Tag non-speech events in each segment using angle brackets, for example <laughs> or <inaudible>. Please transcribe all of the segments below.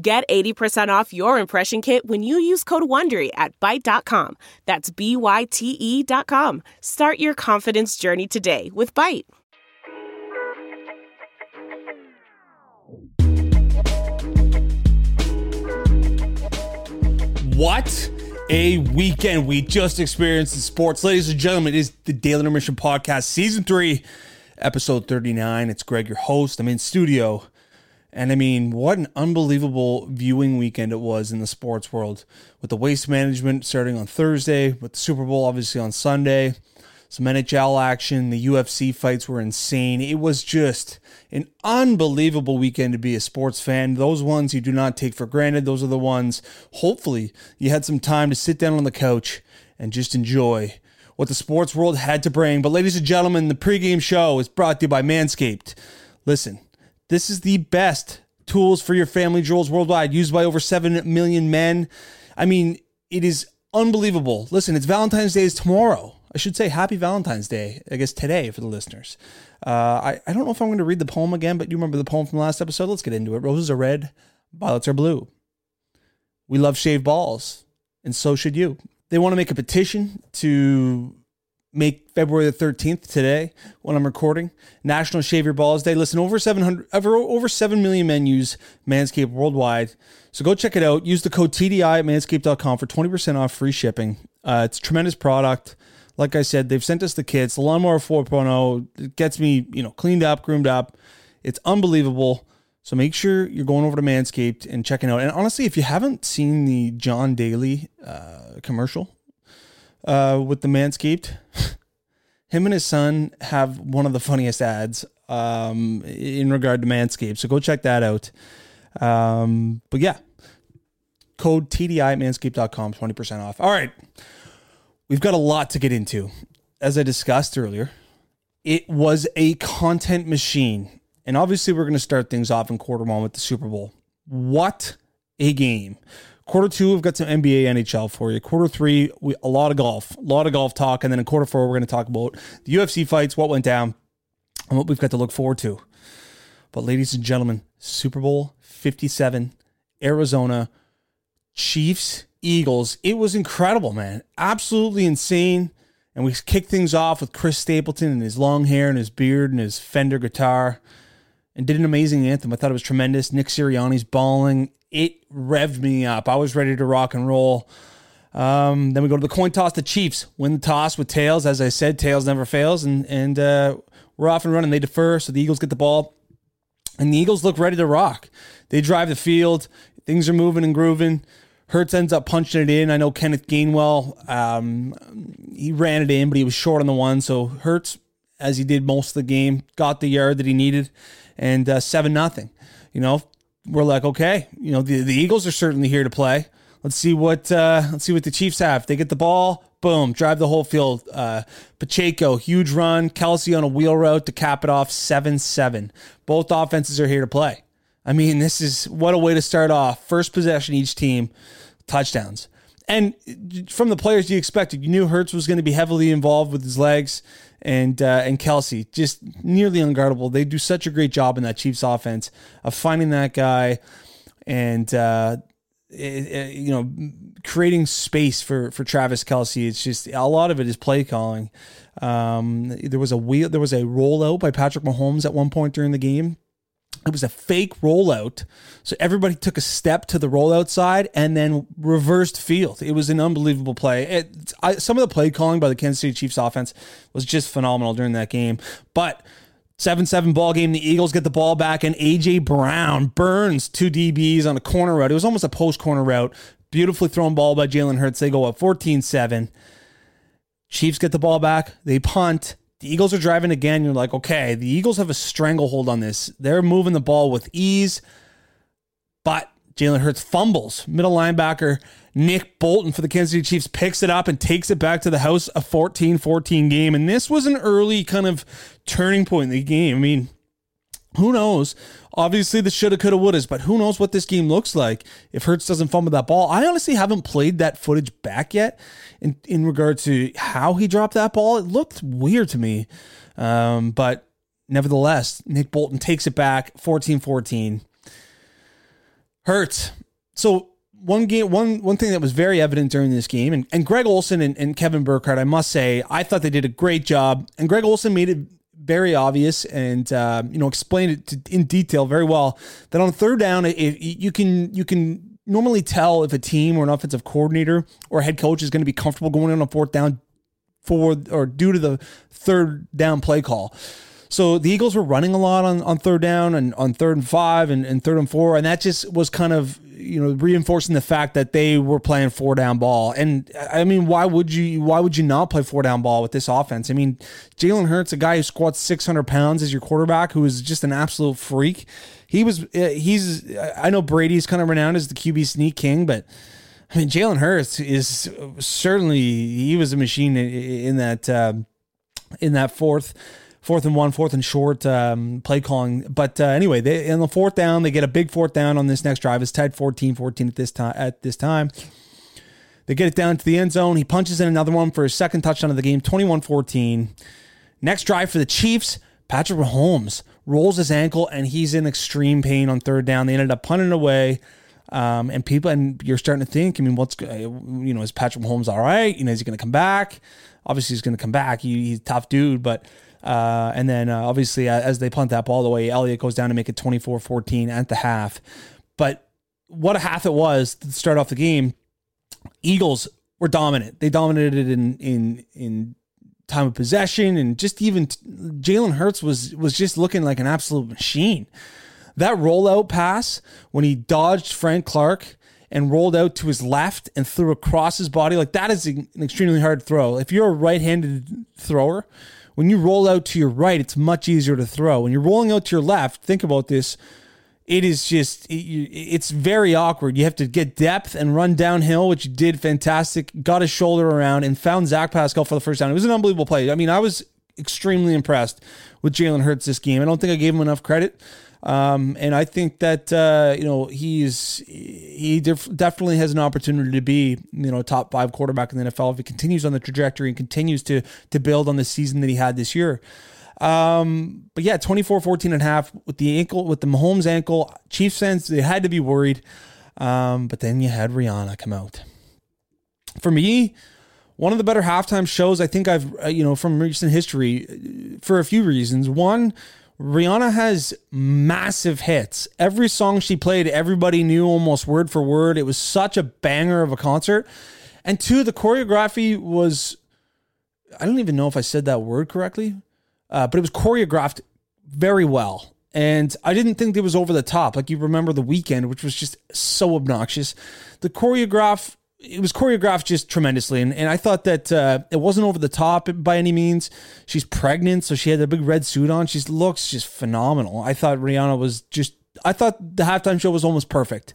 Get 80% off your impression kit when you use code WONDERY at Byte.com. That's B-Y-T-E dot com. Start your confidence journey today with Byte. What a weekend we just experienced in sports. Ladies and gentlemen, is the Daily Intermission Podcast, Season 3, Episode 39. It's Greg, your host. I'm in studio. And I mean, what an unbelievable viewing weekend it was in the sports world with the waste management starting on Thursday, with the Super Bowl obviously on Sunday, some NHL action, the UFC fights were insane. It was just an unbelievable weekend to be a sports fan. Those ones you do not take for granted. Those are the ones, hopefully, you had some time to sit down on the couch and just enjoy what the sports world had to bring. But, ladies and gentlemen, the pregame show is brought to you by Manscaped. Listen, this is the best tools for your family jewels worldwide, used by over 7 million men. I mean, it is unbelievable. Listen, it's Valentine's Day is tomorrow. I should say happy Valentine's Day, I guess today for the listeners. Uh, I, I don't know if I'm going to read the poem again, but you remember the poem from last episode? Let's get into it. Roses are red, violets are blue. We love shaved balls, and so should you. They want to make a petition to make February the 13th today when I'm recording National Shave Your Balls Day. Listen, over 700 over over 7 million men use Manscaped worldwide. So go check it out. Use the code TDI at manscaped.com for 20% off free shipping. Uh, it's a tremendous product. Like I said, they've sent us the kits. The Lawnmower 4.0 it gets me, you know, cleaned up, groomed up. It's unbelievable. So make sure you're going over to Manscaped and checking out. And honestly, if you haven't seen the John Daly uh, commercial uh, with the Manscaped, <laughs> him and his son have one of the funniest ads um, in regard to Manscaped. So go check that out. Um, but yeah, code TDI at manscaped.com, 20% off. All right. We've got a lot to get into. As I discussed earlier, it was a content machine. And obviously, we're going to start things off in quarter one with the Super Bowl. What a game. Quarter two, we've got some NBA, NHL for you. Quarter three, we, a lot of golf, a lot of golf talk. And then in quarter four, we're going to talk about the UFC fights, what went down, and what we've got to look forward to. But, ladies and gentlemen, Super Bowl 57, Arizona, Chiefs, Eagles. It was incredible, man. Absolutely insane. And we kicked things off with Chris Stapleton and his long hair and his beard and his Fender guitar and did an amazing anthem. I thought it was tremendous. Nick Sirianni's balling. It revved me up. I was ready to rock and roll. Um, then we go to the coin toss. The Chiefs win the toss with tails. As I said, tails never fails. And, and uh, we're off and running. They defer, so the Eagles get the ball. And the Eagles look ready to rock. They drive the field. Things are moving and grooving. Hurts ends up punching it in. I know Kenneth Gainwell, um, he ran it in, but he was short on the one. So Hurts, as he did most of the game, got the yard that he needed, and uh, seven nothing. You know, we're like, okay, you know, the, the Eagles are certainly here to play. Let's see what uh, let's see what the Chiefs have. They get the ball, boom, drive the whole field. Uh, Pacheco, huge run. Kelce on a wheel route to cap it off, seven seven. Both offenses are here to play. I mean, this is what a way to start off. First possession, each team, touchdowns. And from the players you expected, you knew Hurts was going to be heavily involved with his legs, and uh, and Kelce just nearly unguardable. They do such a great job in that Chiefs offense of finding that guy, and uh, it, it, you know creating space for for Travis Kelce. It's just a lot of it is play calling. Um, there was a wheel, there was a rollout by Patrick Mahomes at one point during the game it was a fake rollout. So everybody took a step to the rollout side and then reversed field. It was an unbelievable play. It, I, some of the play calling by the Kansas City Chiefs offense was just phenomenal during that game. But 7 7 ball game. The Eagles get the ball back, and A.J. Brown burns two DBs on a corner route. It was almost a post corner route. Beautifully thrown ball by Jalen Hurts. They go up 14 7. Chiefs get the ball back. They punt. The Eagles are driving again. You're like, okay, the Eagles have a stranglehold on this. They're moving the ball with ease, but Jalen Hurts fumbles. Middle linebacker Nick Bolton for the Kansas City Chiefs picks it up and takes it back to the house, a 14 14 game. And this was an early kind of turning point in the game. I mean, who knows? Obviously, the shoulda, coulda, wouldas, but who knows what this game looks like if Hurts doesn't fumble that ball. I honestly haven't played that footage back yet in, in regard to how he dropped that ball. It looked weird to me. Um, but nevertheless, Nick Bolton takes it back 14 14. Hurts. So one game, one one thing that was very evident during this game, and, and Greg Olsen and, and Kevin Burkhardt, I must say, I thought they did a great job. And Greg Olsen made it very obvious and uh, you know explained it to, in detail very well that on third down, if you can you can normally tell if a team or an offensive coordinator or head coach is going to be comfortable going in on fourth down for or due to the third down play call. So the Eagles were running a lot on, on third down and on third and five and, and third and four, and that just was kind of you know reinforcing the fact that they were playing four down ball. And I mean, why would you why would you not play four down ball with this offense? I mean, Jalen Hurts, a guy who squats six hundred pounds as your quarterback, who is just an absolute freak. He was uh, he's I know Brady's kind of renowned as the QB sneak king, but. I mean, Jalen Hurts is certainly he was a machine in, that uh, in that fourth fourth and one, fourth and short um, play calling. But uh, anyway, they in the fourth down, they get a big fourth down on this next drive. It's tied 14-14 at this time. At this time, they get it down to the end zone. He punches in another one for his second touchdown of the game, 21-14. Next drive for the Chiefs, Patrick Mahomes rolls his ankle and he's in extreme pain on third down. They ended up punting away. Um, and people, and you're starting to think, I mean, what's, you know, is Patrick Mahomes all right? You know, is he going to come back? Obviously, he's going to come back. He, he's a tough dude, but uh, and then uh, obviously, uh, as they punt that ball away, Elliott goes down to make it 24 14 at the half. But what a half it was to start off the game. Eagles were dominant. They dominated in in in time of possession and just even Jalen Hurts was was just looking like an absolute machine. That rollout pass when he dodged Frank Clark and rolled out to his left and threw across his body like that is an extremely hard throw. If you're a right-handed thrower, when you roll out to your right, it's much easier to throw. When you're rolling out to your left, think about this. It is just, it's very awkward. You have to get depth and run downhill, which you did fantastic. Got his shoulder around and found Zach Pascal for the first time. It was an unbelievable play. I mean, I was extremely impressed with Jalen Hurts this game. I don't think I gave him enough credit. Um, and I think that uh, you know he's he def- definitely has an opportunity to be you know top five quarterback in the NFL if he continues on the trajectory and continues to to build on the season that he had this year. Um, but yeah, 24 14 and a half with the ankle, with the Mahomes ankle, Chiefs fans, they had to be worried. Um, but then you had Rihanna come out. For me, one of the better halftime shows I think I've, uh, you know, from recent history uh, for a few reasons. One, Rihanna has massive hits. Every song she played, everybody knew almost word for word. It was such a banger of a concert. And two, the choreography was, I don't even know if I said that word correctly, uh, but it was choreographed very well. And I didn't think it was over the top. Like you remember the Weeknd, which was just so obnoxious. The choreograph it was choreographed just tremendously, and, and I thought that uh, it wasn't over the top by any means. She's pregnant, so she had a big red suit on. She looks just phenomenal. I thought Rihanna was just. I thought the halftime show was almost perfect,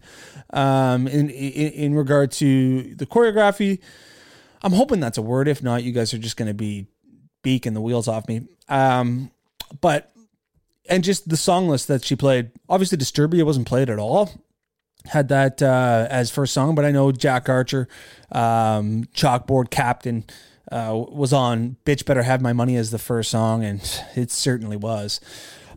um, in, in in regard to the choreography. I'm hoping that's a word. If not, you guys are just going to be beaking the wheels off me. Um, but and just the song list that she played. Obviously, Disturbia wasn't played at all had that uh, as first song, but I know Jack Archer, um, Chalkboard Captain, uh, was on "Bitch Better Have My Money" as the first song, and it certainly was.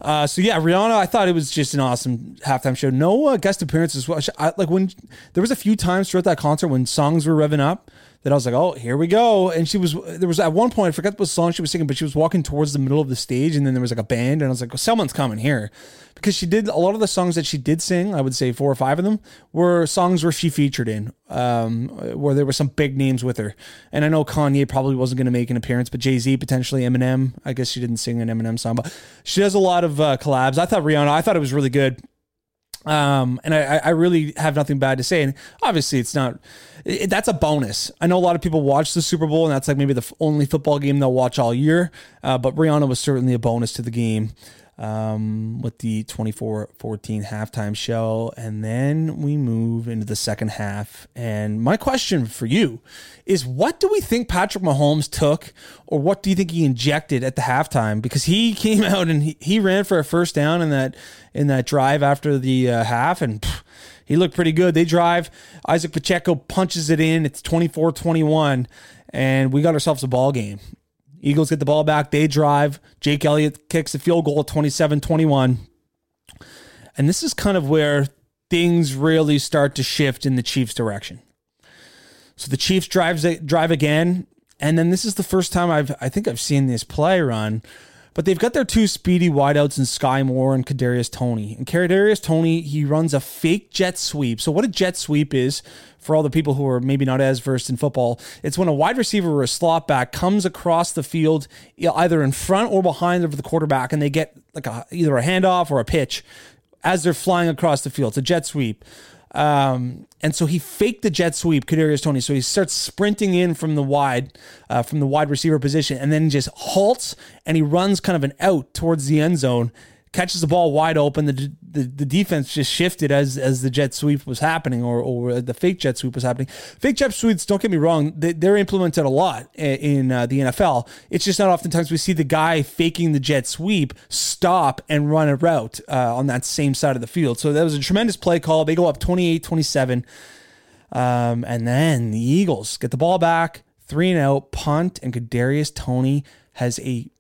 Uh, so yeah, Rihanna, I thought it was just an awesome halftime show. No guest appearances. I, like when there was a few times throughout that concert when songs were revving up that I was like, oh, here we go. And she was, there was at one point, I forgot what song she was singing, but she was walking towards the middle of the stage and then there was like a band. And I was like, well, someone's coming here. Because she did a lot of the songs that she did sing, I would say four or five of them were songs where she featured in, um, where there were some big names with her. And I know Kanye probably wasn't going to make an appearance, but Jay Z potentially, Eminem. I guess she didn't sing an Eminem song, but she does a lot of uh, collabs. I thought Rihanna, I thought it was really good. Um, and I, I really have nothing bad to say. And obviously, it's not. It, that's a bonus. I know a lot of people watch the Super Bowl, and that's like maybe the only football game they'll watch all year. Uh, but Rihanna was certainly a bonus to the game. Um, with the 24 14 halftime show. And then we move into the second half. And my question for you is what do we think Patrick Mahomes took, or what do you think he injected at the halftime? Because he <laughs> came out and he, he ran for a first down in that in that drive after the uh, half, and pff, he looked pretty good. They drive. Isaac Pacheco punches it in. It's 24 21, and we got ourselves a ball game. Eagles get the ball back. They drive. Jake Elliott kicks a field goal at 27 21. And this is kind of where things really start to shift in the Chiefs' direction. So the Chiefs drives drive again, and then this is the first time I've I think I've seen this play run but they've got their two speedy wideouts in Skyy Moore and Kadarius Toney. And Kadarius Toney, he runs a fake jet sweep. So what a jet sweep is for all the people who are maybe not as versed in football, it's when a wide receiver or a slot back comes across the field, either in front or behind of the quarterback, and they get like a, either a handoff or a pitch as they're flying across the field. It's a jet sweep. Um, and so he faked the jet sweep, Kadarius Toney. So he starts sprinting in from the wide, uh, from the wide receiver position, and then just halts and he runs kind of an out towards the end zone catches the ball wide open. The, the, the defense just shifted as as the jet sweep was happening, or or the fake jet sweep was happening. Fake jet sweeps, don't get me wrong, they, are implemented a lot in uh, the NFL. It's just not oftentimes we see the guy faking the jet sweep stop and run a route uh, on that same side of the field. So that was a tremendous play call. They go up 28 27. Um, and then the Eagles get the ball back, three and out, punt, and Kadarius Toney has a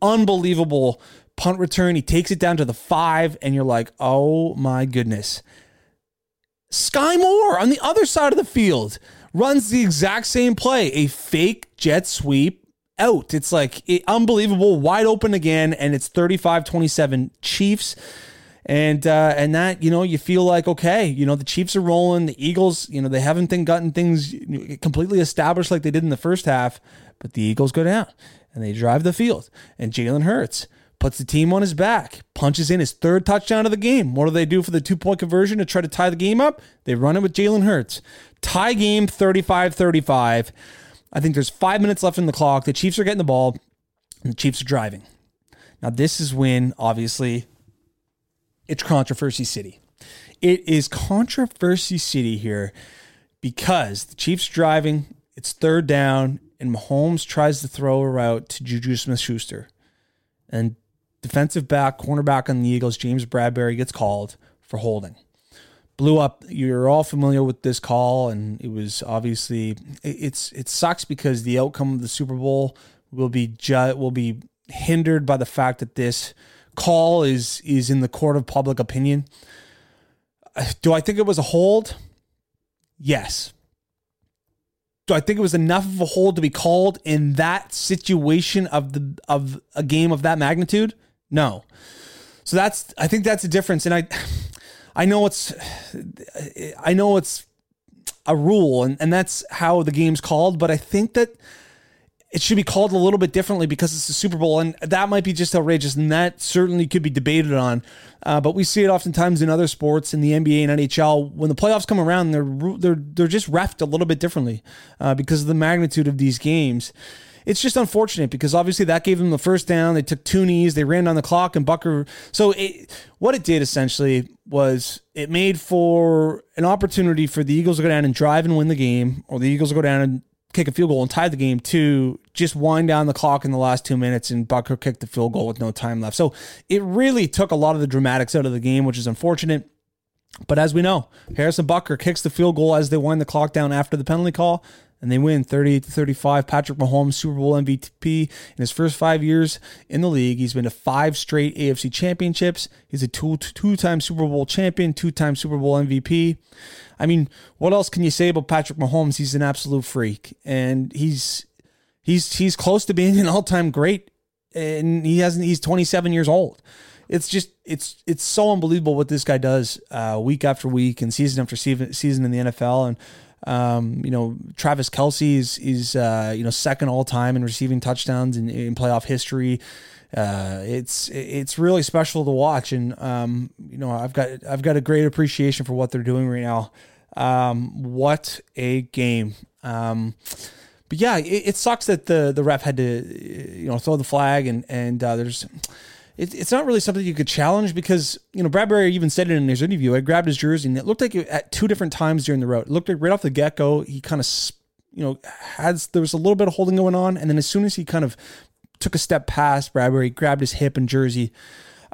unbelievable punt return. He takes it down to the five, and you're like, oh my goodness. Skyy Moore on the other side of the field runs the exact same play, a fake jet sweep out. It's like it, unbelievable, wide open again, and it's 35 27 Chiefs. And uh, and that you know you feel like okay you know the Chiefs are rolling the Eagles you know they haven't gotten things completely established like they did in the first half but the Eagles go down and they drive the field and Jalen Hurts puts the team on his back, punches in his third touchdown of the game. What do they do for the two point conversion to try to tie the game up? They run it with Jalen Hurts. Tie game 35 35. I think there's five minutes left in the clock. The Chiefs are getting the ball, and the Chiefs are driving. Now, this is when, obviously, it's controversy city. It is controversy city here because the Chiefs are driving, it's third down, and Mahomes tries to throw a route to Juju Smith Schuster. And defensive back, cornerback on the Eagles, James Bradberry gets called for holding. Blew up. You're all familiar with this call, and it was obviously it's it sucks because the outcome of the Super Bowl will be ju- will be hindered by the fact that this call is is in the court of public opinion. Do I think it was a hold? Yes. Do I think it was enough of a hold to be called in that situation of the of a game of that magnitude? No. So that's I think that's a difference and I I know it's I know it's a rule and, and that's how the game's called, but I think that it should be called a little bit differently because it's the Super Bowl, and that might be just outrageous, and that certainly could be debated on. Uh, but we see it oftentimes in other sports, in the NBA and NHL, when the playoffs come around, they're they're they're just refed a little bit differently uh, because of the magnitude of these games it's just unfortunate because obviously that gave them the first down. They took two knees, they ran down the clock, and Butker. So it, what it did essentially was it made for an opportunity for the Eagles to go down and drive and win the game, or the Eagles go down and kick a field goal and tie the game to just wind down the clock in the last two minutes and Butker kicked the field goal with no time left. So it really took a lot of the dramatics out of the game, which is unfortunate. But as we know, Harrison Butker kicks the field goal as they wind the clock down after the penalty call and they win 38 to 35. Patrick Mahomes, Super Bowl MVP in his first five years in the league. He's been to five straight AFC championships. He's a two two time Super Bowl champion, two time Super Bowl MVP. I mean, what else can you say about Patrick Mahomes? He's an absolute freak, and he's he's he's close to being <laughs> an all time great, and he hasn't. He's 27 years old. It's just it's it's so unbelievable what this guy does uh, week after week and season after season in the NFL and um, you know, Travis Kelce is is uh, you know second all time in receiving touchdowns in, in playoff history. Uh, it's it's really special to watch, and um, you know I've got I've got a great appreciation for what they're doing right now. Um, what a game! Um, but yeah, it, it, sucks that the the ref had to you know throw the flag, and and uh, there's it, it's not really something you could challenge because you know Bradberry even said it in his interview. I grabbed his jersey and it looked like it, at two different times during the road. It looked like right off the get go he kind of you know has there was a little bit of holding going on, and then as soon as he kind of took a step past Bradberry, grabbed his hip and jersey.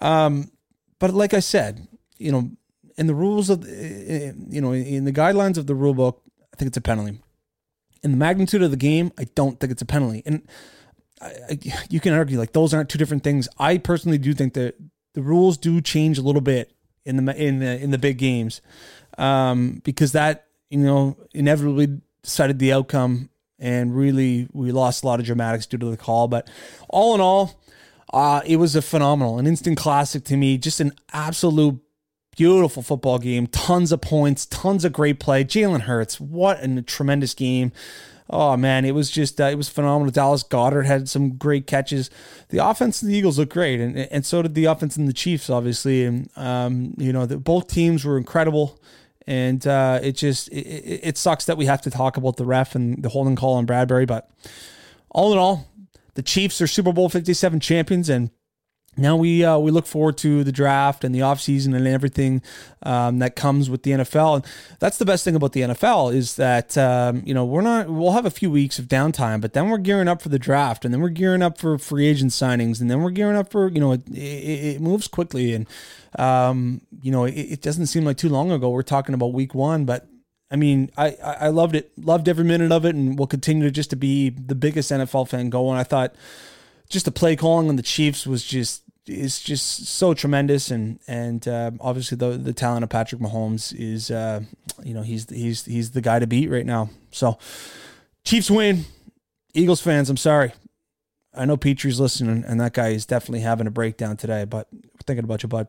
Um, but like I said, you know, in the rules of you know in the guidelines of the rule book, I think it's a penalty. In the magnitude of the game, I don't think it's a penalty. And I, you can argue like those aren't two different things. I personally do think that the rules do change a little bit in the in the in the big games, um, because that you know inevitably decided the outcome, and really we lost a lot of dramatics due to the call. But all in all, uh, it was a phenomenal, an instant classic to me. Just an absolute beautiful football game. Tons of points, tons of great play. Jalen Hurts, what a tremendous game oh man, it was just uh, it was phenomenal. Dallas Goedert had some great catches. The offense and the Eagles looked great, and and so did the offense and the Chiefs, obviously. And um, you know, the, both teams were incredible. And uh, it just it, it sucks that we have to talk about the ref and the holding call on Bradberry, but all in all, the Chiefs are Super Bowl 57 champions, and now we uh, we look forward to the draft and the offseason and everything um, that comes with the NFL. And that's the best thing about the NFL is that um, you know we're not we'll have a few weeks of downtime, but then we're gearing up for the draft, and then we're gearing up for free agent signings, and then we're gearing up for you know it, it, it moves quickly, and um, you know it, it doesn't seem like too long ago we're talking about week one, but I mean, I, I loved it, loved every minute of it, and will continue to just to be the biggest NFL fan going. I thought just the play calling on the Chiefs was just is just so tremendous, and and uh, obviously the the talent of Patrick Mahomes is uh, you know he's he's he's the guy to beat right now. So Chiefs win. Eagles fans, I'm sorry. I know Petrie's listening, and that guy is definitely having a breakdown today. But thinking about you, bud.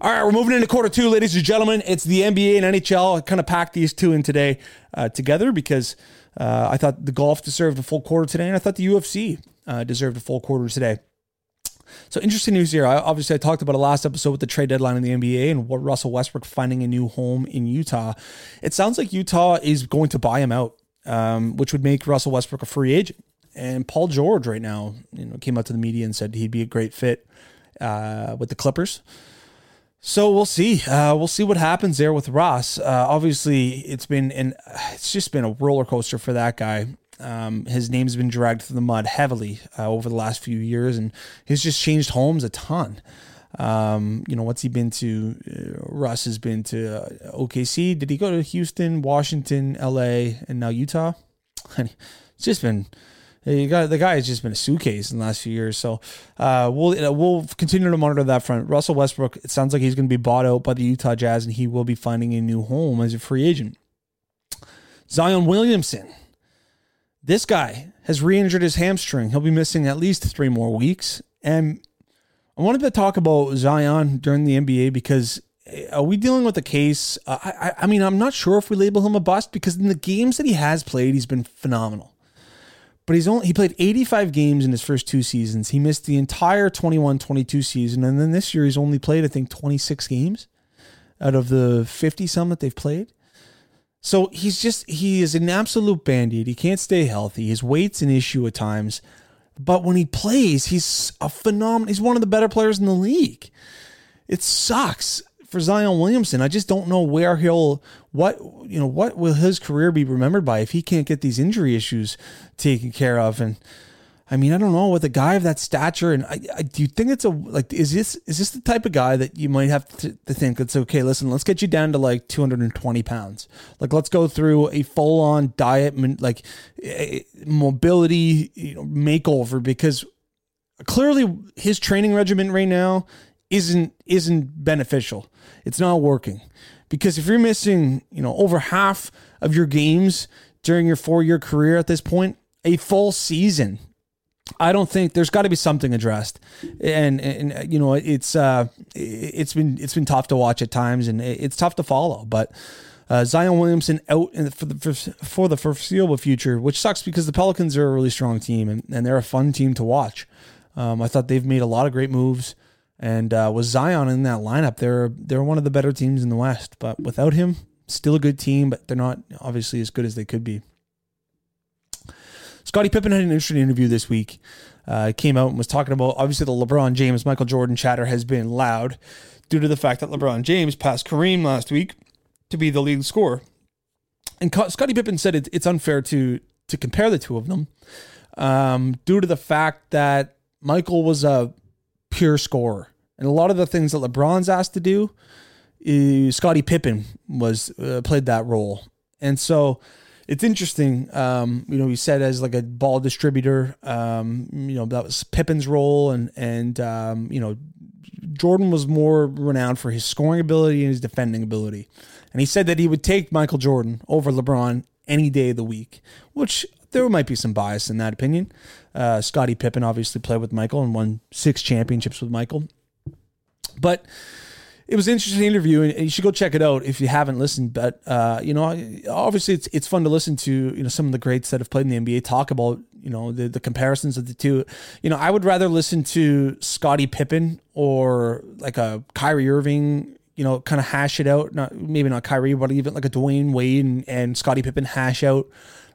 All right, we're moving into quarter two, ladies and gentlemen. It's the NBA and NHL. I kind of packed these two in today uh, together because uh, I thought the golf deserved a full quarter today, and I thought the UFC uh, deserved a full quarter today. So interesting news here. I, obviously, I talked about a last episode with the trade deadline in the NBA and what Russell Westbrook finding a new home in Utah. It sounds like Utah is going to buy him out, um, which would make Russell Westbrook a free agent. And Paul George right now, you know, came out to the media and said he'd be a great fit uh, with the Clippers. So we'll see. Uh, we'll see what happens there with Ross. Uh, obviously, it's been and it's just been a roller coaster for that guy. Um, his name's been dragged through the mud heavily uh, over the last few years, and he's just changed homes a ton. Um, you know, what's he been to? Uh, Russ has been to uh, OKC. Did he go to Houston, Washington, LA, and now Utah? <laughs> it's just been you got the guy has just been a suitcase in the last few years. So uh, we'll we'll continue to monitor that front. Russell Westbrook. It sounds like he's going to be bought out by the Utah Jazz, and he will be finding a new home as a free agent. Zion Williamson. This guy has re-injured his hamstring. He'll be missing at least three more weeks. And I wanted to talk about Zion during the NBA because uh, are we dealing with a case? Uh, I, I mean, I'm not sure if we label him a bust because in the games that he has played, he's been phenomenal but he's only he played 85 games in his first two seasons. He missed the entire 21-22 season and then this year he's only played I think 26 games out of the 50 some that they've played. So he's just he is an absolute band-aid. He can't stay healthy. His weight's an issue at times. But when he plays, he's a phenomenal he's one of the better players in the league. It sucks for Zion Williamson. I just don't know where he'll what you know what will his career be remembered by if he can't get these injury issues taken care of. And I mean, I don't know with a guy of that stature. And I, I do you think it's a like is this is this the type of guy that you might have to, to think it's okay? Listen, let's get you down to like 220 pounds. Like let's go through a full on diet like mobility you know, makeover because clearly his training regimen right now isn't isn't beneficial. It's not working. Because if you're missing, you know, over half of your games during your four-year career at this point, a full season I don't think there's got to be something addressed, and and you know it's uh it's been it's been tough to watch at times, and it's tough to follow. But uh, Zion Williamson out the, for the for the foreseeable future, which sucks because the Pelicans are a really strong team and, and they're a fun team to watch. Um, I thought they've made a lot of great moves, and uh, with Zion in that lineup, they're they're one of the better teams in the West. But without him, still a good team, but they're not obviously as good as they could be. Scottie Pippen had an interesting interview this week. Uh, came out and was talking about obviously the LeBron James Michael Jordan chatter has been loud due to the fact that LeBron James passed Kareem last week to be the leading scorer. And Scottie Pippen said it, it's unfair to to compare the two of them um, due to the fact that Michael was a pure scorer, and a lot of the things that LeBron's asked to do, Scottie Pippen was uh, played that role, and so it's interesting. Um, you know, he said as like a ball distributor, um, you know, that was Pippen's role, and and um, you know, Jordan was more renowned for his scoring ability and his defending ability. And he said that he would take Michael Jordan over LeBron any day of the week, which there might be some bias in that opinion. Uh, Scottie Pippen obviously played with Michael and won six championships with Michael. But it was an interesting interview, and you should go check it out if you haven't listened. But uh, you know, obviously, it's it's fun to listen to you know some of the greats that have played in the NBA talk about you know the the comparisons of the two. You know, I would rather listen to Scottie Pippen or like a Kyrie Irving. You know, kind of hash it out. Not maybe not Kyrie, but even like a Dwayne Wade and, and Scottie Pippen hash out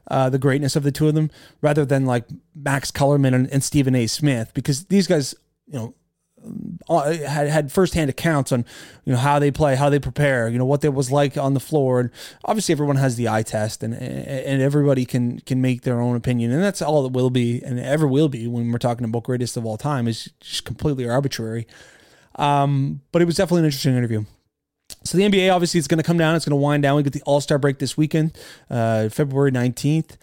uh, the greatness of the two of them, rather than like Max Kellerman and, and Stephen A. Smith, because these guys, you know, uh, had had firsthand accounts on you know how they play, how they prepare, you know what it was like on the floor, and obviously everyone has the eye test, and and everybody can can make their own opinion, and that's all it will be, and ever will be when we're talking about greatest of all time is just completely arbitrary. Um, but it was definitely an interesting interview. So the NBA obviously is going to come down. It's going to wind down. We get the All Star break this weekend, uh, February nineteenth.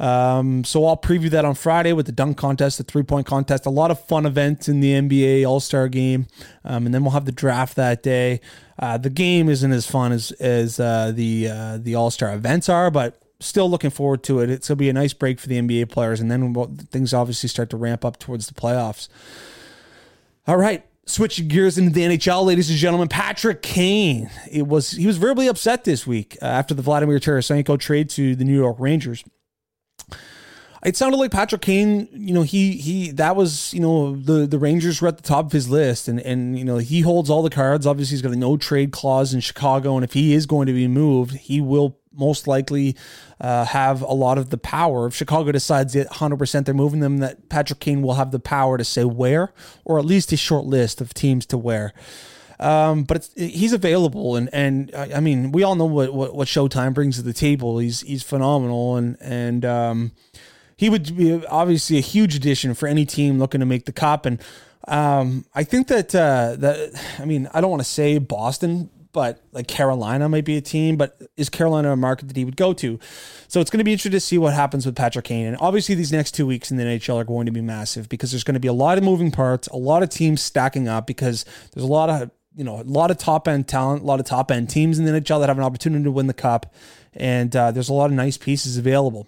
Um, so I'll preview that on Friday with the dunk contest, the three point contest, a lot of fun events in the NBA All Star game, um, and then we'll have the draft that day. Uh, the game isn't as fun as as uh, the uh, the All Star events are, but still looking forward to it. It's gonna be a nice break for the NBA players, and then we'll, things obviously start to ramp up towards the playoffs. All right, switching gears into the NHL, ladies and gentlemen, Patrick Kane. It was he was verbally upset this week uh, after the Vladimir Tarasenko trade to the New York Rangers it sounded like Patrick Kane, you know, he he that was, you know, the the Rangers were at the top of his list and and you know, he holds all the cards. Obviously, he's got a no trade clause in Chicago and if he is going to be moved, he will most likely uh, have a lot of the power. If Chicago decides that 100% they're moving them, that Patrick Kane will have the power to say where, or at least a short list of teams to where. Um, but he's available, and and I mean, we all know what, what, what Showtime brings to the table. He's he's phenomenal, and and um, he would be obviously a huge addition for any team looking to make the cup. And um, I think that uh, that I mean I don't want to say Boston, but like Carolina might be a team. But is Carolina a market that he would go to? So it's going to be interesting to see what happens with Patrick Kane. And obviously these next two weeks in the NHL are going to be massive because there's going to be a lot of moving parts, a lot of teams stacking up because there's a lot of you know a lot of top end talent, a lot of top end teams in the NHL that have an opportunity to win the cup, and uh, there's a lot of nice pieces available.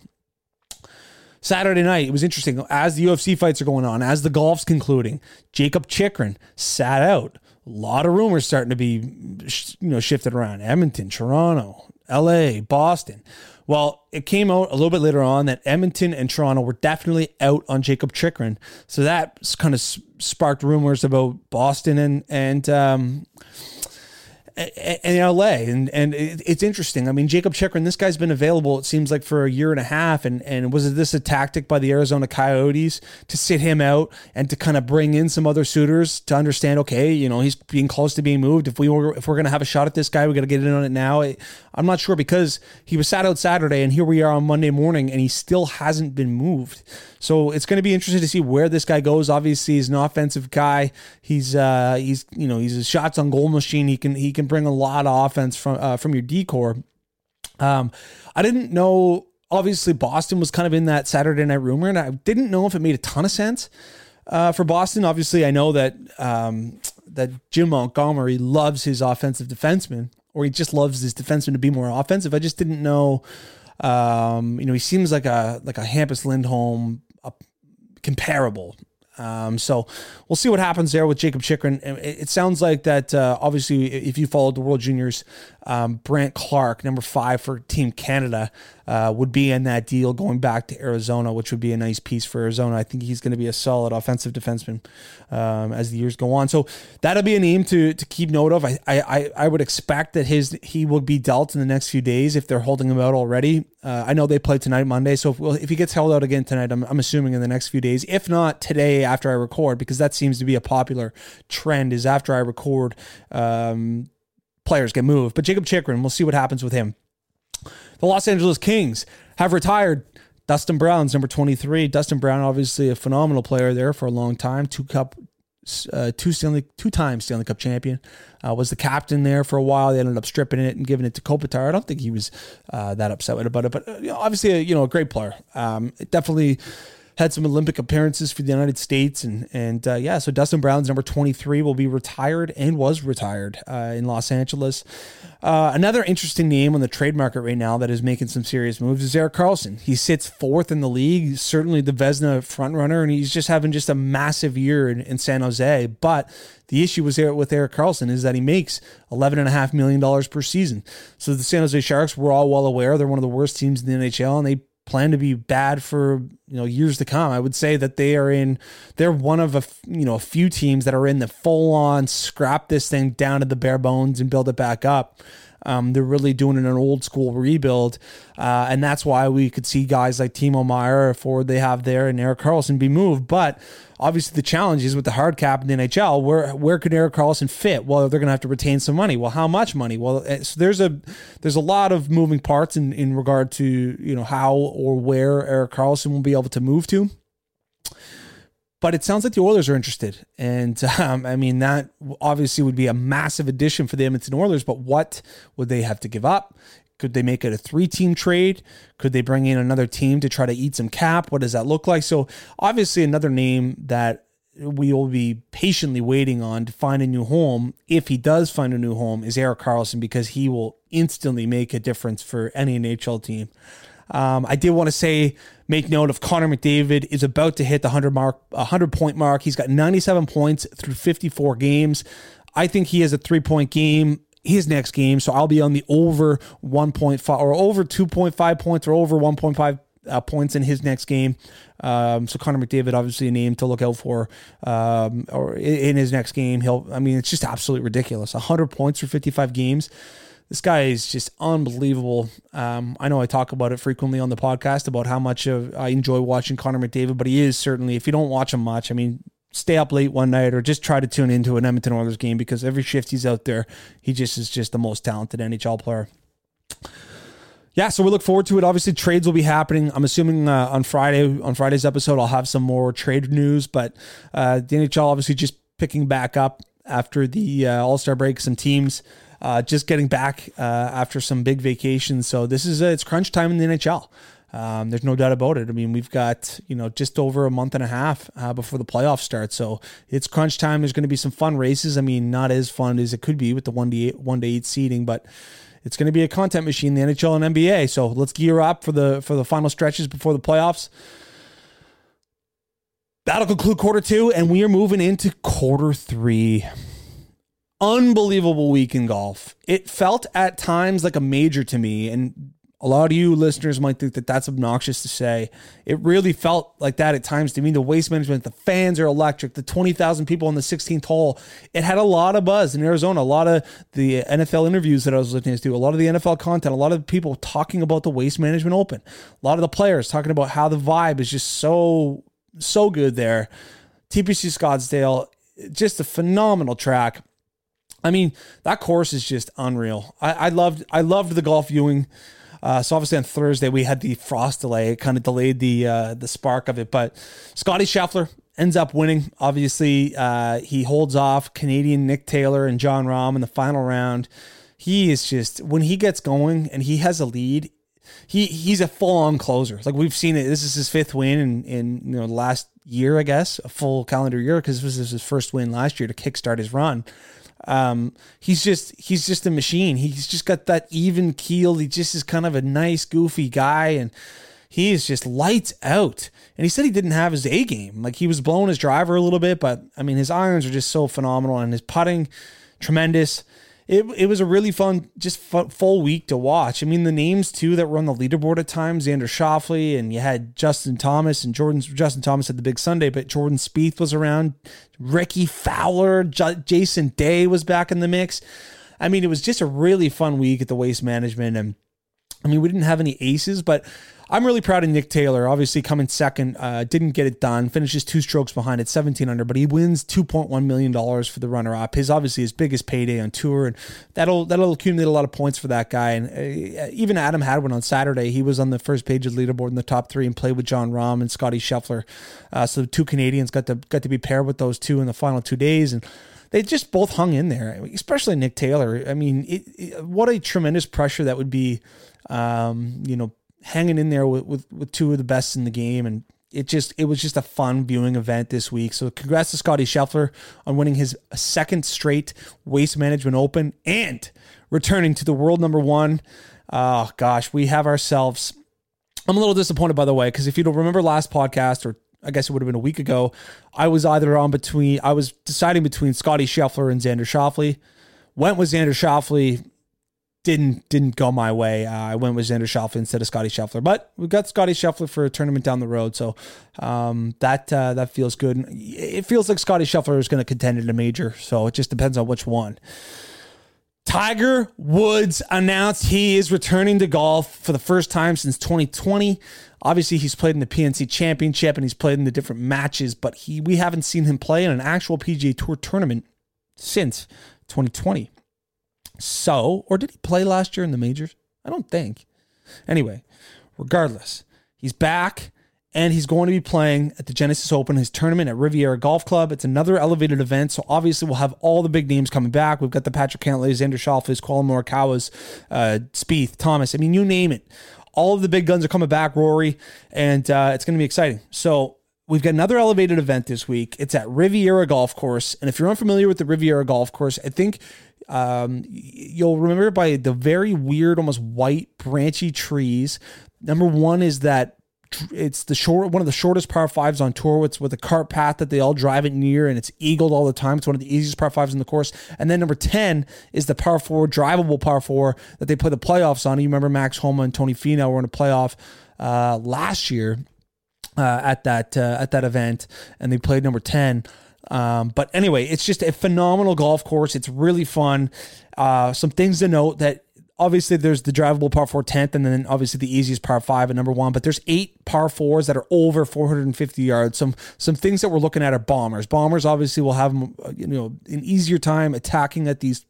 Saturday night, it was interesting. As the UFC fights are going on, as the golf's concluding, Jacob Chychrun sat out. A lot of rumors starting to be, you know, shifted around. Edmonton, Toronto, L.A., Boston. Well, it came out a little bit later on that Edmonton and Toronto were definitely out on Jacob Chychrun. So that kind of sparked rumors about Boston and and um, in LA. And and it's interesting. I mean, Jacob Chychrun, this guy's been available, it seems like, for a year and a half. And, and was this a tactic by the Arizona Coyotes to sit him out and to kind of bring in some other suitors to understand, okay, you know, he's being close to being moved. If we were if we're gonna have a shot at this guy, we gotta get in on it now. I'm not sure because he was sat out Saturday and here we are on Monday morning and he still hasn't been moved. So it's to be interesting to see where this guy goes. Obviously, he's an offensive guy. He's uh, he's you know he's a shots on goal machine. He can he can bring a lot of offense from uh, from your decor. Um, I didn't know. Obviously, Boston was kind of in that Saturday night rumor, and I didn't know if it made a ton of sense uh, for Boston. Obviously, I know that um, that Jim Montgomery loves his offensive defenseman, or he just loves his defenseman to be more offensive. I just didn't know. Um, you know, he seems like a like a Hampus Lindholm, a comparable. Um, so we'll see what happens there with Jacob Chychrun. It, sounds like that. Uh, obviously, if you followed the World Juniors, um, Brandt Clarke, number five for Team Canada, uh, would be in that deal going back to Arizona, which would be a nice piece for Arizona. I think he's going to be a solid offensive defenseman um, as the years go on. So that'll be a name to to keep note of. I I, I would expect that his he will be dealt in the next few days if they're holding him out already. Uh, I know they play tonight, Monday. So if, well, if he gets held out again tonight, I'm, I'm assuming in the next few days. If not today, after I record, because that seems to be a popular trend, is after I record. Um, players get moved. But Jacob Chychrun, we'll see what happens with him. The Los Angeles Kings have retired Dustin Brown's number 23. Dustin Brown, obviously a phenomenal player there for a long time. Two cup, uh, two Stanley, two times Stanley Cup champion. Uh, was the captain there for a while. They ended up stripping it and giving it to Kopitar. I don't think he was uh, that upset about it, but uh, you know, obviously, a, you know, a great player. Um, definitely had some Olympic appearances for the United States, and and uh, yeah, so Dustin Brown's number twenty three will be retired and was retired uh, in Los Angeles. Uh, another interesting name on the trade market right now that is making some serious moves is Erik Karlsson. He sits fourth in the league, certainly the Vezina frontrunner, and he's just having just a massive year in, in San Jose. But the issue was there with Erik Karlsson is that he makes $11.5 million per season. So the San Jose Sharks were all well aware they're one of the worst teams in the NHL, and they plan to be bad for you know years to come. I would say that they are in they're one of a you know a few teams that are in the full on scrap this thing down to the bare bones and build it back up. Um, they're really doing an old school rebuild, uh, and that's why we could see guys like Timo Meier, Ford they have there, and Erik Karlsson be moved. But obviously, the challenge is with the hard cap in the NHL. Where where could Erik Karlsson fit? Well, they're going to have to retain some money. Well, how much money? Well, eh, so there's a there's a lot of moving parts in in regard to you know how or where Erik Karlsson will be able to move to but it sounds like the Oilers are interested. And um, I mean, that obviously would be a massive addition for the Edmonton Oilers, but what would they have to give up? Could they make it a three team trade? Could they bring in another team to try to eat some cap? What does that look like? So, obviously, another name that we will be patiently waiting on to find a new home. If he does find a new home, is Erik Karlsson because he will instantly make a difference for any NHL team. Um, I did want to say, make note of Connor McDavid is about to hit the 100 mark, 100 point mark. He's got 97 points through 54 games. I think he has a three point game his next game. So I'll be on the over 1.5 or over 2.5 points or over 1.5 uh, points in his next game. Um, so Connor McDavid, obviously a name to look out for, um, or in his next game. He'll, I mean, it's just absolutely ridiculous. 100 points for 55 games this guy is just unbelievable. Um, I know I talk about it frequently on the podcast about how much of I enjoy watching Connor McDavid, but he is certainly, if you don't watch him much, I mean, stay up late one night or just try to tune into an Edmonton Oilers game because every shift he's out there, he just is just the most talented NHL player. Yeah, so we look forward to it. Obviously, trades will be happening. I'm assuming uh, on Friday, on Friday's episode, I'll have some more trade news. But uh, the NHL obviously just picking back up after the uh, All Star break. Some teams uh, just getting back uh, after some big vacations. So this is a, it's crunch time in the NHL. Um, there's no doubt about it. I mean, we've got you know just over a month and a half uh, before the playoffs start, so it's crunch time. There's going to be some fun races. I mean, not as fun as it could be with the one to eight, one to eight seeding, but it's going to be a content machine, the NHL and NBA. So let's gear up for the for the final stretches before the playoffs. That'll conclude quarter two, and we are moving into quarter three unbelievable week in golf. It felt at times like a major to me, and a lot of you listeners might think that that's obnoxious to say. It really felt like that at times to me. The waste management, the fans are electric. The twenty thousand people on the 16th hole. It had a lot of buzz in Arizona. A lot of the NFL interviews that I was listening to. A lot of the NFL content. A lot of people talking about the Waste Management Open. A lot of the players talking about how the vibe is just so so good there. TPC Scottsdale, just a phenomenal track. I mean, that course is just unreal. I, I loved I loved the golf viewing. Uh, so obviously on Thursday we had the frost delay. It kind of delayed the uh, the spark of it. But Scottie Scheffler ends up winning. Obviously, uh, he holds off Canadian Nick Taylor and Jon Rahm in the final round. He is just when he gets going and he has a lead. He he's a full on closer. Like we've seen it. This is his fifth win in in you know the last year, I guess, a full calendar year because this was his first win last year to kickstart his run. Um, he's just he's just a machine. He's just got that even keel. He just is kind of a nice, goofy guy, and he is just lights out. And he said he didn't have his A game. Like he was blowing his driver a little bit, but I mean, his irons are just so phenomenal and his putting, tremendous. It, it was a really fun, just full week to watch. I mean, the names too that were on the leaderboard at times, Xander Schauffele, and you had Justin Thomas and Jordan. Justin Thomas had the big Sunday, but Jordan Spieth was around. Rickie Fowler, J- Jason Day was back in the mix. I mean, it was just a really fun week at the Waste Management, and I mean, we didn't have any aces, but I'm really proud of Nick Taylor. Obviously, coming second, uh, didn't get it done. Finishes two strokes behind at 17 under, but he wins 2.1 million dollars for the runner up. His obviously his biggest payday on tour, and that'll that'll accumulate a lot of points for that guy. And uh, even Adam Hadwin on Saturday, he was on the first page of the leaderboard in the top three and played with Jon Rahm and Scottie Scheffler. Uh, so the two Canadians got to got to be paired with those two in the final two days, and they just both hung in there. Especially Nick Taylor. I mean, it, it, what a tremendous pressure that would be. Um, you know, hanging in there with, with, with two of the best in the game. And it just it was just a fun viewing event this week. So congrats to Scottie Scheffler on winning his second straight Waste Management Open and returning to the world number one. Oh gosh, we have ourselves. I'm a little disappointed by the way because if you don't remember last podcast or I guess it would have been a week ago, I was either on between I was deciding between Scottie Scheffler and Xander Schauffele. Went with Xander Schauffele didn't didn't go my way. Uh, I went with Xander Schauffele instead of Scottie Scheffler, but we got Scottie Scheffler for a tournament down the road, so um, that uh, that feels good. It feels like Scottie Scheffler is going to contend in a major, so it just depends on which one. Tiger Woods announced he is returning to golf for the first time since 2020. Obviously, he's played in the PNC Championship and he's played in the different matches, but he we haven't seen him play in an actual PGA Tour tournament since 2020. So, or did he play last year in the majors? I don't think. Anyway, regardless, he's back and he's going to be playing at the Genesis Open, his tournament at Riviera Golf Club. It's another elevated event, so obviously we'll have all the big names coming back. We've got the Patrick Cantlays, Xander Schauffele's, Collin Morikawa's, uh, Spieth, Thomas. I mean, you name it. All of the big guns are coming back, Rory, and uh, it's going to be exciting. So we've got another elevated event this week. It's at Riviera Golf Course, and if you're unfamiliar with the Riviera Golf Course, I think um, you'll remember by the very weird, almost white, branchy trees. Number one is that it's the short one of the shortest par fives on tour. It's with a cart path that they all drive it near, and it's eagled all the time. It's one of the easiest par fives in the course. And then number ten is the par four, drivable par four that they play the playoffs on. You remember Max Homa and Tony Finau were in a playoff uh, last year uh, at that uh, at that event, and they played number ten. Um, but anyway, it's just a phenomenal golf course. It's really fun. Uh, some things to note that obviously there's the drivable par four tenth, and then obviously the easiest par five at number one. But there's eight par fours that are over 450 yards. Some some things that we're looking at are bombers. Bombers obviously will have uh, you know an easier time attacking at these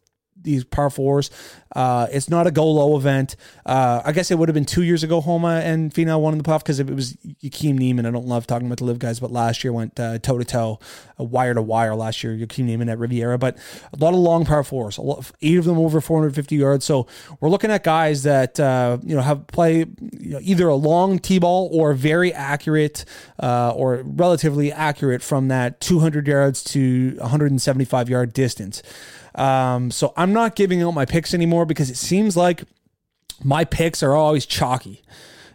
these par fours. Uh, it's not a go low event. Uh, I guess it would have been two years ago. Homa and Finau won in the playoff because if it was Joaquin Niemann. I don't love talking about the live guys, but last year went toe to toe, wire to wire. Last year, Joaquin Niemann at Riviera, but a lot of long par fours. Of, eight of them over 450 yards. So we're looking at guys that uh, you know have play you know, either a long tee ball or very accurate uh, or relatively accurate from that 200 yards to 175 yard distance. Um, so I'm not giving out my picks anymore because it seems like my picks are always chalky,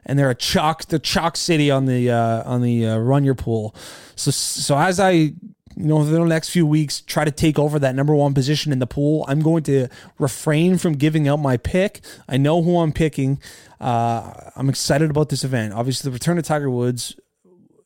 and they're a chalk, the chalk city on the uh, on the uh, run your pool. So so as I you know, the next few weeks, try to take over that number one position in the pool. I'm going to refrain from giving out my pick. I know who I'm picking. Uh, I'm excited about this event. Obviously, the return of Tiger Woods.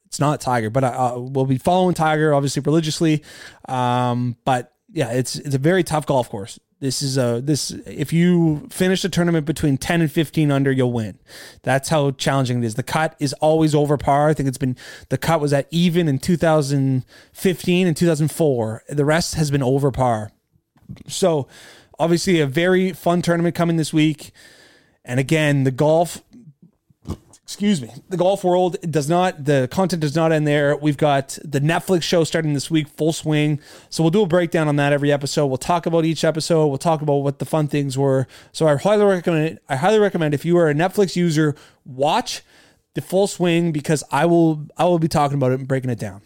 It's not Tiger, but I uh, will be following Tiger obviously religiously. Um, but yeah, it's it's a very tough golf course. This is a this if you finish the tournament between 10 and 15 under, you'll win. That's how challenging it is. The cut is always over par. I think it's been the cut was at even in 2015 and 2004. The rest has been over par. So, obviously a very fun tournament coming this week. And again, the golf excuse me, the golf world does not, the content does not end there. We've got the Netflix show starting this week, full swing. So we'll do a breakdown on that every episode. We'll talk about each episode. We'll talk about what the fun things were. So I highly recommend, I highly recommend if you are a Netflix user, watch the full swing because I will, I will be talking about it and breaking it down.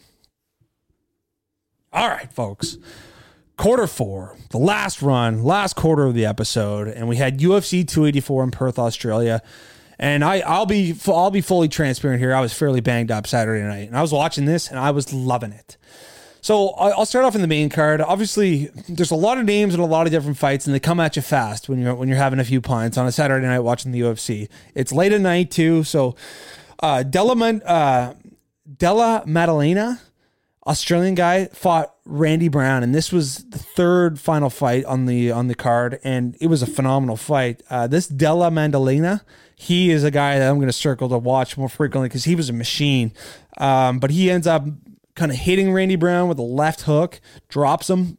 All right, folks. Quarter four, the last run, last quarter of the episode, and we had UFC 284 in Perth, Australia. And I, I'll be, I'll be fully transparent here. I was fairly banged up Saturday night, and I was watching this, and I was loving it. So I'll start off in the main card. Obviously, there's a lot of names and a lot of different fights, and they come at you fast when you're when you're having a few pints on a Saturday night watching the UFC. It's late at night too, so uh, Della uh, Della Maddalena, Australian guy, fought Randy Brown, and this was the third final fight on the on the card, and it was a phenomenal fight. Uh, this Della Maddalena, he is a guy that I'm going to circle to watch more frequently because he was a machine. Um, but he ends up kind of hitting Randy Brown with a left hook, drops him,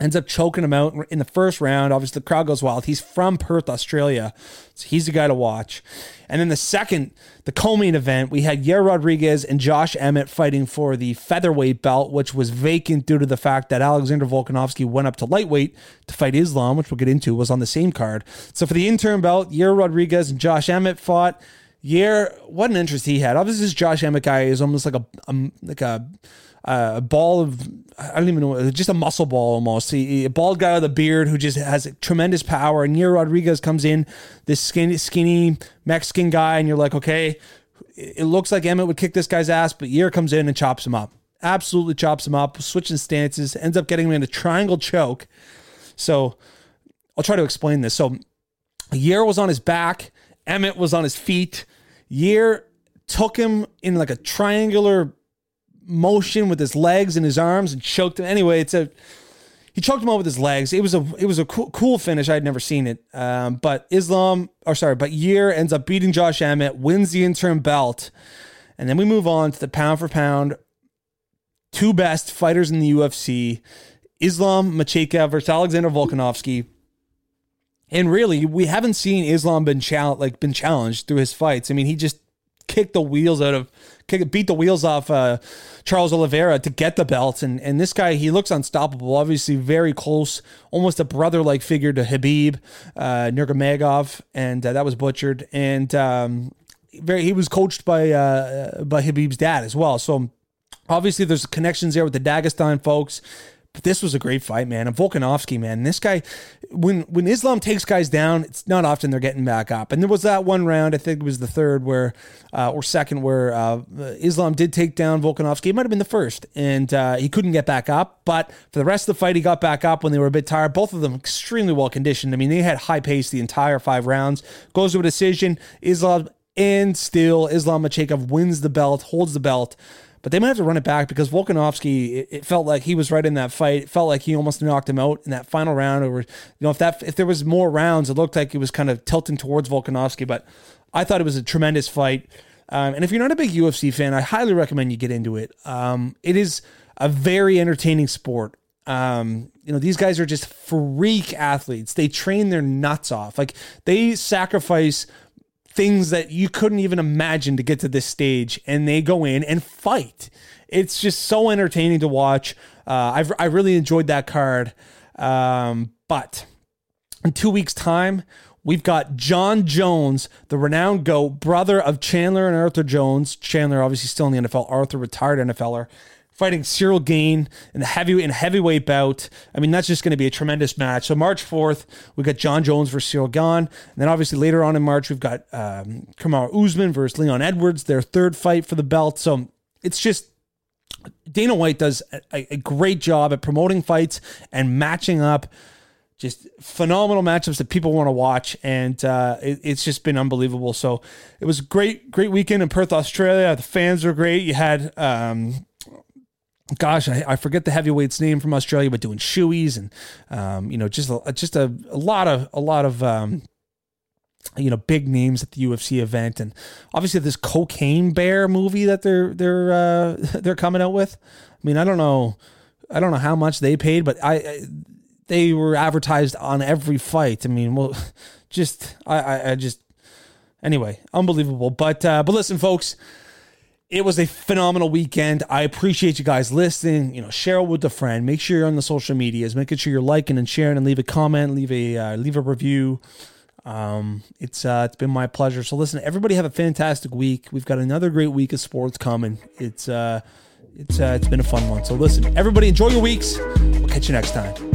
ends up choking him out in the first round. Obviously, the crowd goes wild. He's from Perth, Australia. So he's the guy to watch. And then the second, the co-main event, we had Yair Rodriguez and Josh Emmett fighting for the featherweight belt, which was vacant due to the fact that Alexander Volkanovski went up to lightweight to fight Islam, which we'll get into, was on the same card. So for the interim belt, Yair Rodriguez and Josh Emmett fought. Yair, what an interest he had. Obviously, this Josh Emmett guy is almost like a, a like a Uh, a ball of I don't even know, uh, just a muscle ball almost. He, a bald guy with a beard who just has tremendous power. And Yair Rodriguez comes in, this skinny, skinny Mexican guy, and you're like, okay, it looks like Emmett would kick this guy's ass, but Yair comes in and chops him up. Absolutely chops him up, switching stances, ends up getting him in a triangle choke. So I'll try to explain this. So Yair was on his back, Emmett was on his feet. Yair took him in like a triangular motion with his legs and his arms and choked him. Anyway, it's a he choked him out with his legs. It was a it was a cool, cool finish. I'd never seen it. Um, but Islam, or sorry, but Yair ends up beating Josh Emmett, wins the interim belt, and then we move on to the pound for pound two best fighters in the UFC: Islam Makhachev versus Alexander Volkanovski. And really, we haven't seen Islam been chal- like been challenged through his fights. I mean, he just kicked the wheels out of kick, beat the wheels off uh, Charles Oliveira to get the belt. And and this guy, he looks unstoppable. Obviously, very close, almost a brother like figure to Khabib uh, Nurmagomedov, and uh, that was butchered. And um, very, he was coached by uh, by Khabib's dad as well. So obviously, there's connections there with the Dagestan folks. But this was a great fight, man. And Volkanovski, man, this guy, when when Islam takes guys down, it's not often they're getting back up. And there was that one round, I think it was the third where, uh, or second, where uh, Islam did take down Volkanovski. It might have been the first, and uh, he couldn't get back up. But for the rest of the fight, he got back up when they were a bit tired. Both of them extremely well conditioned. I mean, they had high pace the entire five rounds. Goes to a decision. Islam and still Islam Makhachev wins the belt, holds the belt but they might have to run it back because Volkanovski, it, it, felt like he was right in that fight. It felt like he almost knocked him out in that final round. Or you know, if that if there was more rounds, it looked like it was kind of tilting towards Volkanovski. But I thought it was a tremendous fight. Um, and if you're not a big UFC fan, I highly recommend you get into it. Um, it is a very entertaining sport. Um, you know, these guys are just freak athletes. They train their nuts off. Like they sacrifice things that you couldn't even imagine to get to this stage, and they go in and fight. It's just so entertaining to watch. Uh, I've I really enjoyed that card, um, but in two weeks' time, we've got Jon Jones, the renowned GOAT, brother of Chandler and Arthur Jones. Chandler, obviously, still in the NFL. Arthur, retired NFLer fighting Cyril Gane in the heavy in a heavyweight bout. I mean, that's just going to be a tremendous match. So March fourth, we got Jon Jones versus Cyril Gane, and then obviously later on in March we've got um, Kamaru Usman versus Leon Edwards, their third fight for the belt. So it's just Dana White does a, a great job at promoting fights and matching up just phenomenal matchups that people want to watch, and uh, it, it's just been unbelievable. So it was a great, great weekend in Perth, Australia. The fans were great. You had um, gosh, I, I, forget the heavyweight's name from Australia, but doing shoeies and um, you know just a, just a, a lot of a lot of um, you know big names at the UFC event, and obviously this Cocaine Bear movie that they're they're uh, <laughs> they're coming out with. I mean, I don't know, I don't know how much they paid, but I, I they were advertised on every fight. I mean, well, <laughs> just I I, I just anyway, unbelievable. But uh, but listen, folks it was a phenomenal weekend. I appreciate you guys listening. You know, share it with a friend. Make sure you're on the social medias. Making sure you're liking and sharing, and leave a comment, leave a uh, leave a review. Um, it's uh, it's been my pleasure. So listen, everybody have a fantastic week. We've got another great week of sports coming. It's uh, it's uh, it's been a fun one. So listen, everybody enjoy your weeks. We'll catch you next time.